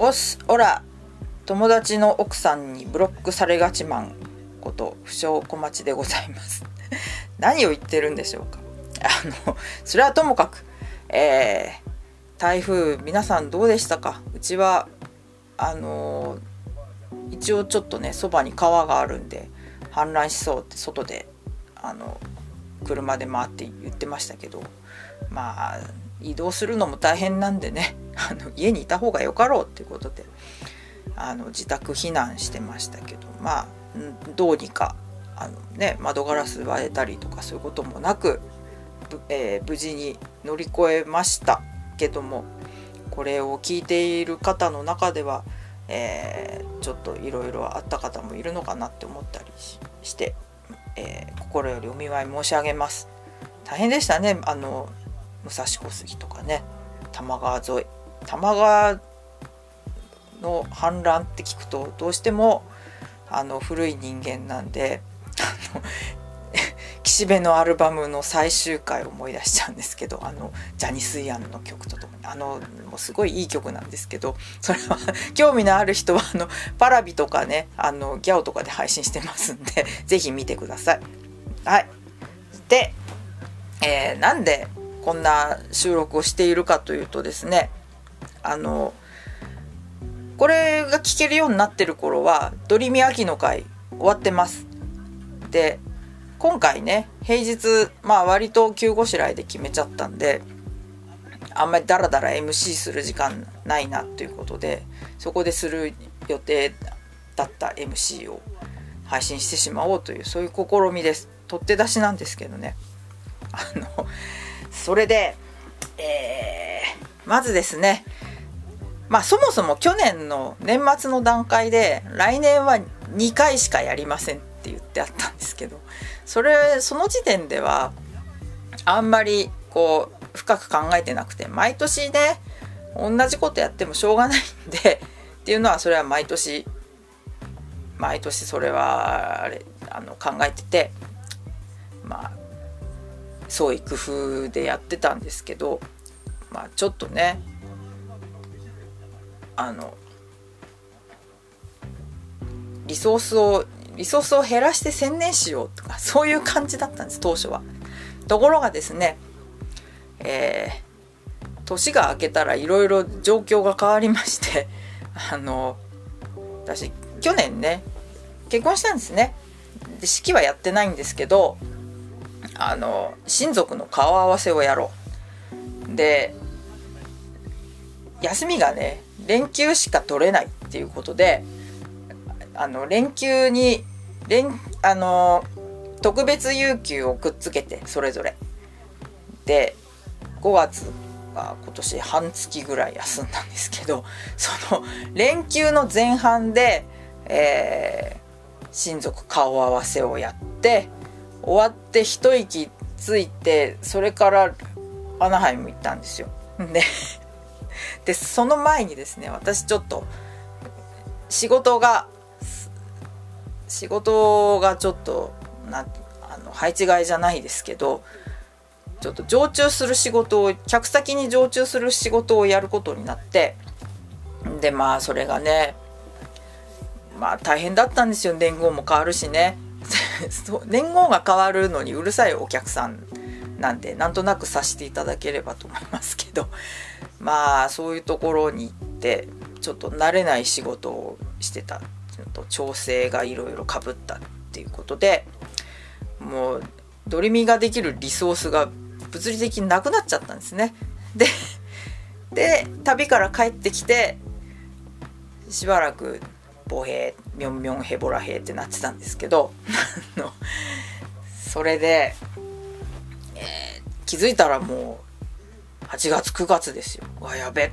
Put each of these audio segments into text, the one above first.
おすおら友達の奥さんにブロックされがちマンこと不詳小町でございます。何を言ってるんでしょうか。あのそれはともかくえー、台風皆さんどうでしたか？うちはあのー、一応ちょっとねそばに川があるんで氾濫しそうって外であの車で回って言ってましたけどまあ移動するのも大変なんでね あの家にいた方がよかろうっていうことであの自宅避難してましたけどまあどうにかあの、ね、窓ガラス割れたりとかそういうこともなく、えー、無事に乗り越えましたけどもこれを聞いている方の中では、えー、ちょっといろいろあった方もいるのかなって思ったりして、えー、心よりお見舞い申し上げます。大変でしたねあの武蔵小杉とかね多摩川沿い多摩川の氾濫って聞くとどうしてもあの古い人間なんで 岸辺のアルバムの最終回を思い出しちゃうんですけどあのジャニス・イアンの曲とともにあのもうすごいいい曲なんですけどそれは 興味のある人はあのパラビとかねあのギャオとかで配信してますんで是非見てください。はい、で、えー、なんでこんな収録をしているかというとですねあのこれが聞けるようになってる頃は「ドリミ秋の会」終わってます。で今回ね平日まあ割と急ごしらえで決めちゃったんであんまりダラダラ MC する時間ないなということでそこでする予定だった MC を配信してしまおうというそういう試みです取って出しなんですけどねあのそれで、えー、まずですねまあそもそも去年の年末の段階で来年は2回しかやりませんって言ってあったんですけどそれその時点ではあんまりこう深く考えてなくて毎年ね同じことやってもしょうがないんでっていうのはそれは毎年毎年それはあれあの考えててまあ創意工夫でやってたんですけどまあちょっとねあのリソースをリソースを減らして専念しようとか そういう感じだったんです当初は。ところがですねえー、年が明けたらいろいろ状況が変わりまして あの私去年ね結婚したんですねで式はやってないんですけどあの親族の顔合わせをやろう。で休みがね連休しか取れないっていうことであの連休に連あの特別有給をくっつけてそれぞれ。で5月が今年半月ぐらい休んだんですけど その連休の前半で、えー、親族顔合わせをやって終わって一息ついてそれからアナハイム行ったんですよ。で でその前にですね私ちょっと仕事が仕事がちょっとなあの配置換えじゃないですけどちょっと常駐する仕事を客先に常駐する仕事をやることになってでまあそれがねまあ大変だったんですよ年号も変わるしね年号が変わるのにうるさいお客さんなんでなんとなくさせていただければと思いますけど まあそういうところに行ってちょっと慣れない仕事をしてたと調整がいろいろかぶったっていうことでもうドリミができるリソースが物理的になくなっちゃったんですね。でで旅から帰ってきてしばらくボヘミョンミョンヘボラヘってなってたんですけどそれで、えー、気づいたらもう8月9月ですよ。わやべ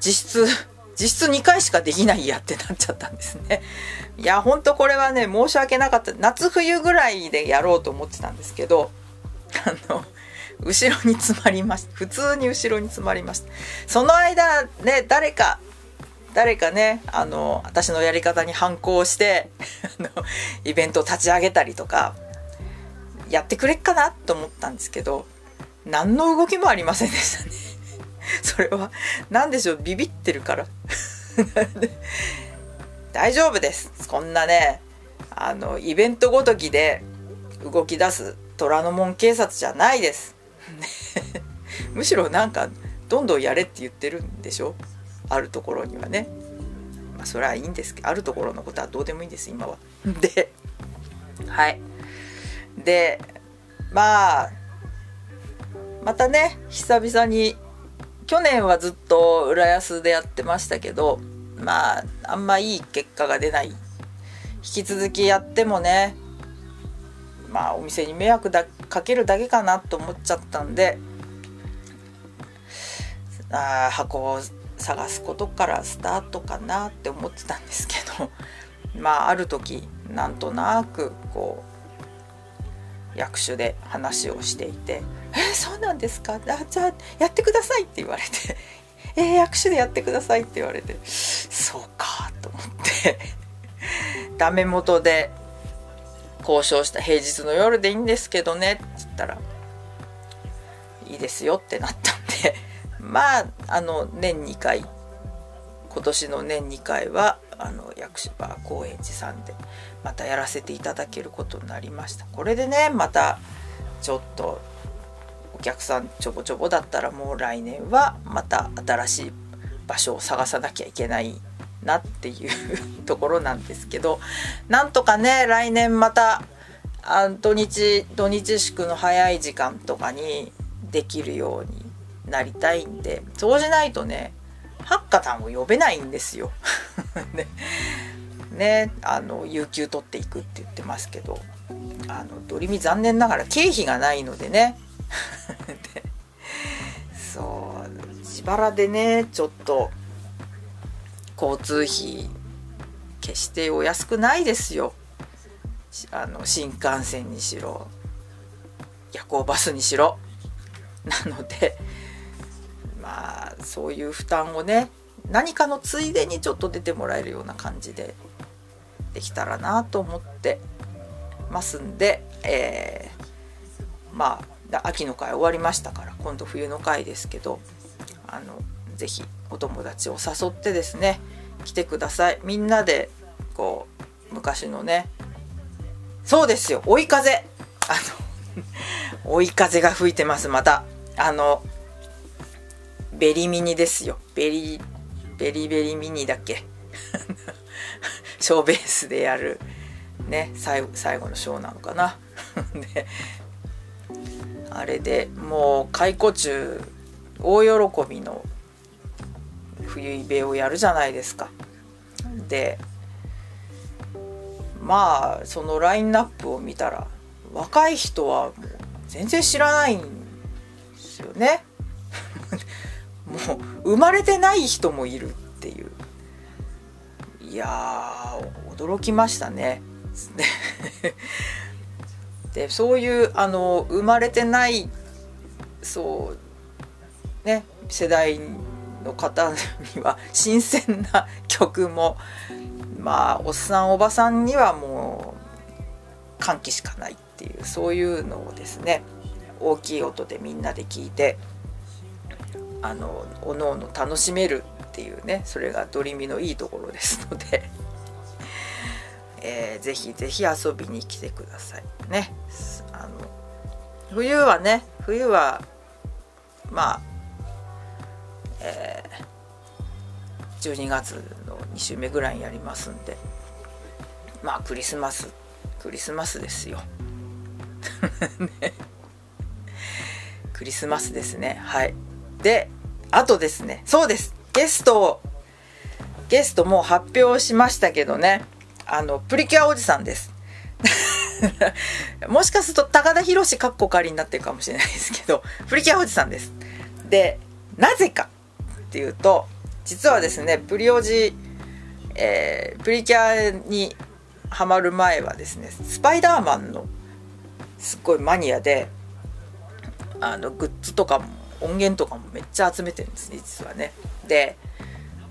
実質実質2回しかできないやってなっちゃったんですね。いや、ほんとこれはね、申し訳なかった。夏冬ぐらいでやろうと思ってたんですけど、あの、後ろに詰まりました。普通に後ろに詰まりました。その間、ね、誰か、誰かね、あの、私のやり方に反抗して、イベントを立ち上げたりとか、やってくれっかなと思ったんですけど、何の動きもありませんでしたね。それは何でしょうビビってるから。大丈夫です。こんなねあのイベントごときで動き出す虎ノ門警察じゃないです。むしろなんかどんどんやれって言ってるんでしょ？あるところにはね、まあ、それはいいんですけどあるところのことはどうでもいいんです今は。ではい。でまあまたね久々に去年はずっと浦安でやってましたけどまああんまいい結果が出ない。引き続きやってもねまあお店に迷惑だかけるだけかなと思っちゃったんであ箱を探すことからスタートかなって思ってたんですけど まあある時なんとなくこう役所で話をしていて「えー、そうなんですか？あじゃあやってください」って言われて「えー、役所でやってください」って言われてそうかと思って ダメ元で交渉した平日の夜でいいんですけどねって言ったらいいですよってなった。まああの年2回今年の年2回はあの薬師場高円寺さんでまたやらせていただけることになりました。これでねまたちょっとお客さんちょぼちょぼだったらもう来年はまた新しい場所を探さなきゃいけないなっていう ところなんですけどなんとかね来年またあ土日土日祝の早い時間とかにできるようになりたいんでそうしないとねハッカタンを呼べないんですよ。ね。ねあの有給取っていくって言ってますけど。あのドリミ残念ながら経費がないのでね。でそう自腹でねちょっと交通費決してお安くないですよ。あの新幹線にしろ夜行バスにしろ。なのでそういう負担をね何かのついでにちょっと出てもらえるような感じでできたらなと思ってますんで、えー、まあ秋の会終わりましたから今度冬の会ですけどあの是非お友達を誘ってですね来てください。みんなでこう昔のねそうですよ追い風。あの追い風が吹いてますまた。あのベリミニですよベリベリベリミニだっけ？ショーベースでやるね最後最後のショーなのかな？であれでもう解雇中大喜びの冬イベをやるじゃないですか。でまあそのラインナップを見たら若い人はもう全然知らないんですよね。もう生まれてない人もいるっていういや驚きましたね。でそういうあの生まれてないそうね世代の方には新鮮な曲もまあおっさんおばさんにはもう歓喜しかないっていうそういうのをですね大きい音でみんなで聞いてあのおのおの楽しめるっていうねそれがドリミのいいところですので、えー、ぜひぜひ遊びに来てくださいね。あの冬はね冬はまあえー、12月の2週目ぐらいにやりますんでまあクリスマスクリスマスですよ、ね、クリスマスですね。はい。であとですねそうです。ゲストをゲストも発表しましたけどね。あのプリキュアおじさんです。もしかすると高田博士かっこ仮になってるかもしれないですけどプリキュアおじさんです。でなぜかっていうと実はですねプリオジ、えー、プリキュアにハマる前はですねスパイダーマンのすっごいマニアであのグッズとかも音源とかもめっちゃ集めてるんですね実はね。で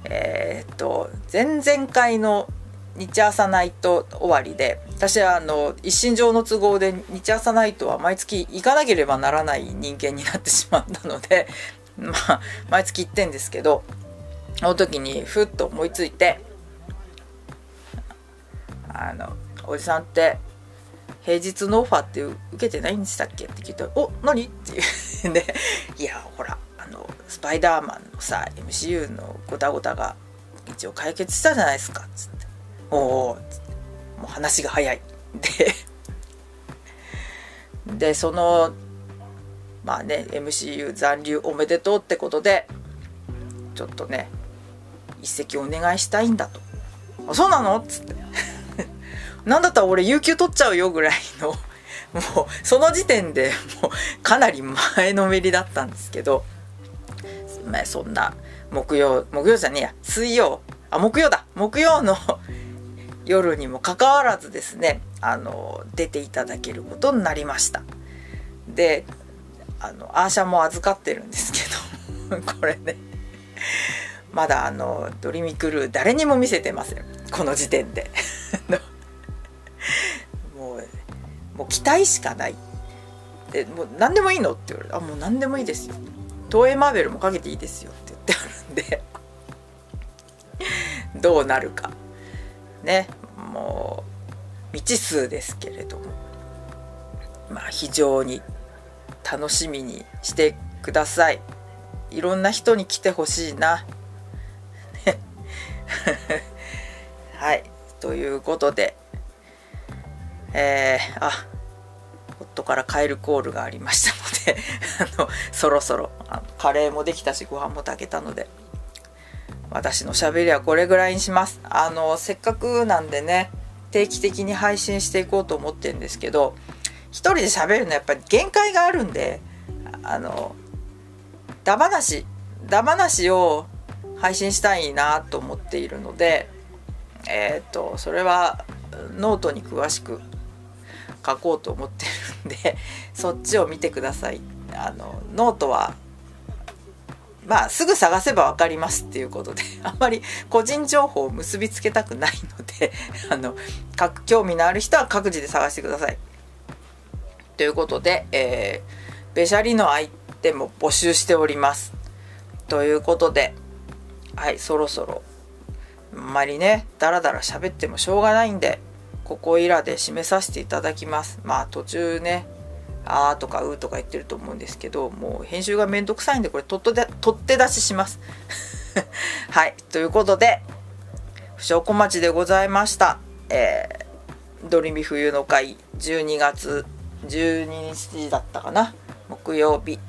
えー、っと前々回の日朝ナイト終わりで私はあの一身上の都合で日朝ナイトは毎月行かなければならない人間になってしまったので まあ毎月行ってんですけどその時にふっと思いついてあのおじさんって平日のオファーって受けてないんでしたっけ？って聞いたら「お何?」って言うんで「いやほらあのスパイダーマンのさ MCU のごたごたが一応解決したじゃないですか」っつって「おお」っつって。もう話が早い。ででそのまあね MCU 残留おめでとうってことでちょっとね一席お願いしたいんだと「あそうなの?」っつって。なんだったら俺有給取っちゃうよぐらいのもうその時点でもうかなり前のめりだったんですけど、まあ、そんな木曜木曜じゃねえや水曜あ木曜だ木曜の夜にもかかわらずですねあの出ていただけることになりました。であのアーシャも預かってるんですけど これねまだあのドリミクルー誰にも見せてません。この時点で。もう期待しかない。でもう何でもいいのって言われて「あもう何でもいいですよ」「東映マーベルもかけていいですよ」って言ってあるんで。どうなるか。ね。もう未知数ですけれども。まあ非常に楽しみにしてください。いろんな人に来てほしいな。はい。ということで。えー、あ夫からカエルコールがありましたので あのそろそろあのカレーもできたしご飯も炊けたので私のしゃべりはこれぐらいにします。あのせっかくなんでね定期的に配信していこうと思ってるんですけど一人で喋るのやっぱり限界があるんであの駄話駄話を配信したいなと思っているのでえっ、とそれはノートに詳しく書こうと思ってるんで そっちを見てくださいあのノートはまあすぐ探せば分かりますっていうことで あんまり個人情報を結びつけたくないので あの興味のある人は各自で探してください。ということで、えー、ベシャリの相手も募集しております。ということではいそろそろあんまりねダラダラ喋ってもしょうがないんでここいらで締めさせていただきます。まあ途中ねあーとかうーとか言ってると思うんですけどもう編集がめんどくさいんでこれとっで取って出しします。はい。ということで不祥小町でございました。えー、ドリミ冬の会12月12日だったかな。木曜日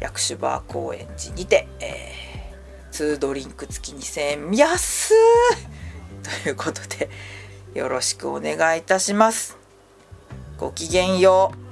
薬種バー高円寺にて、えー、2ドリンク付き2000円安 ということでよろしくお願いいたします。ごきげんよう。